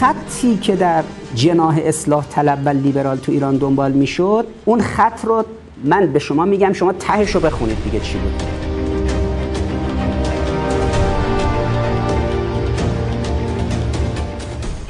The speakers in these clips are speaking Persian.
خطی که در جناح اصلاح طلب و لیبرال تو ایران دنبال می‌شد اون خط رو من به شما میگم شما تهش رو بخونید دیگه چی بود.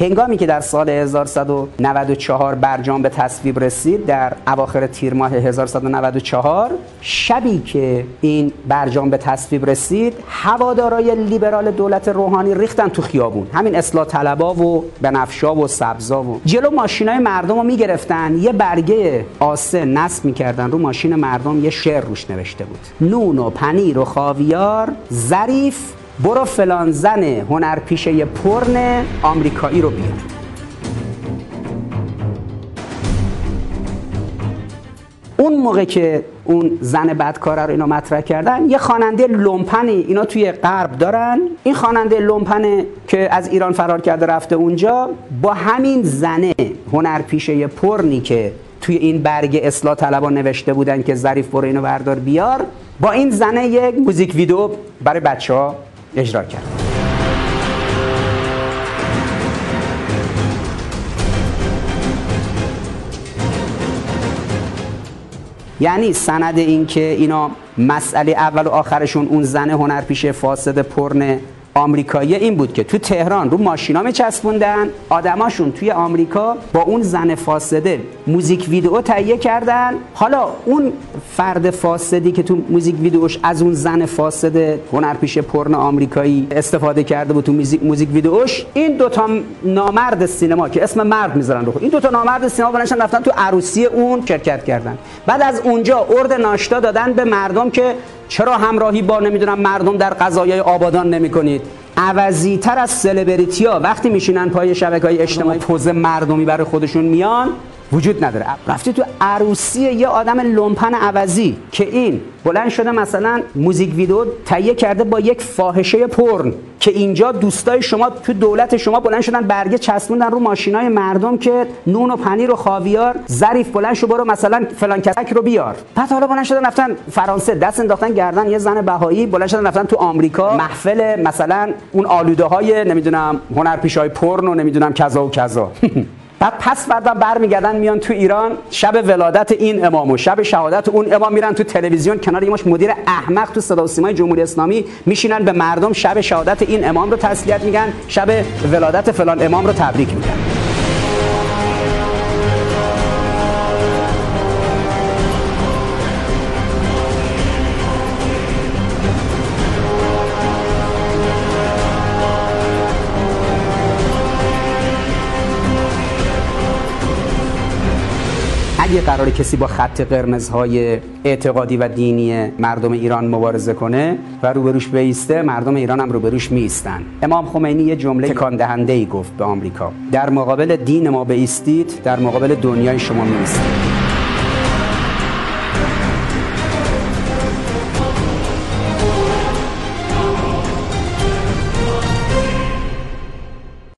هنگامی که در سال 1194 برجام به تصویب رسید در اواخر تیر ماه 1194 شبی که این برجام به تصویب رسید هوادارای لیبرال دولت روحانی ریختن تو خیابون. همین اصلاح طلبا و بنفشا و سبزا و جلو ماشینای مردم رو می‌گرفتن. یه برگه آسه نصب می‌کردن رو ماشین مردم یه شعر روش نوشته بود. نون و پنیر و خاویار ظریف برو فلان زن هنرپیشه پرن آمریکایی رو بیار. اون موقع که اون زن بدکاره رو اینا مطرح کردن یه خواننده لومپنی اینا توی غرب دارن. این خواننده لومپنه که از ایران فرار کرده رفته اونجا با همین زنه هنرپیشه پرنی که توی این برگ اصلاح طلبا نوشته بودن که ظریف برو اینو بردار بیار با این زنه یک موزیک ویدیو برای بچه ها اجرا کرد. یعنی سند این که اینا مسئله اول و آخرشون اون زن هنرپیشه فاسد پرنه آمریکایی این بود که تو تهران رو ماشینا میچسبوندن. آدماشون توی آمریکا با اون زن فاسده موزیک ویدئو تهیه کردن. حالا اون فرد فاسدی که تو موزیک ویدئوش از اون زن فاسد هنرپیش پرن آمریکایی استفاده کرده بود تو موزیک موزیک ویدئوش این دوتا نامرد سینما که اسم مرد می‌ذارن رو این دوتا نامرد سینما بلند شدن رفتن تو عروسی اون شرکت کردن. بعد از اونجا ارد ناشتا دادن به مردم که چرا همراهی با نمی‌دونم مردم در قضایای آبادان نمی کنید عوضی تر از سلبریتی ها وقتی میشینن پای شبکه های اجتماعی پوز مردمی برای خودشون میان وجود نداره. رفتی تو عروسی یه آدم لومپن عوضی که این بلند شده مثلا موزیک ویدیو تهیه کرده با یک فاحشه پرن که اینجا دوستای شما تو دولت شما بلند شدن برگه چسبوندن رو ماشینای مردم که نون و پنیر و خاویار ظریف بلند شو برو مثلا فلان کسک رو بیار. بعد حالا بلند شدن رفتن فرانسه دست انداختن گردن یه زن بهایی بلند شدن رفتن تو آمریکا. محفل مثلا اون آلوده های نمی‌دونم هنرپیشای پرن و نمی‌دونم کذا و کذا. بعد پس بعدا برمیگردن میان تو ایران. شب ولادت این امام و شب شهادت اون امام میرن تو تلویزیون. کنار یه مدیر احمق تو صدا و سیمای جمهوری اسلامی میشینن به مردم شب شهادت این امام رو تسلیت میگن. شب ولادت فلان امام رو تبریک میگن. اگه قرار کسی با خط قرمزهای اعتقادی و دینی مردم ایران مبارزه کنه و روبروش بیسته مردم ایران هم روبروش میستن امام خمینی یه جمله تکان گفت به آمریکا. در مقابل دین ما بیستید در مقابل دنیای شما میستید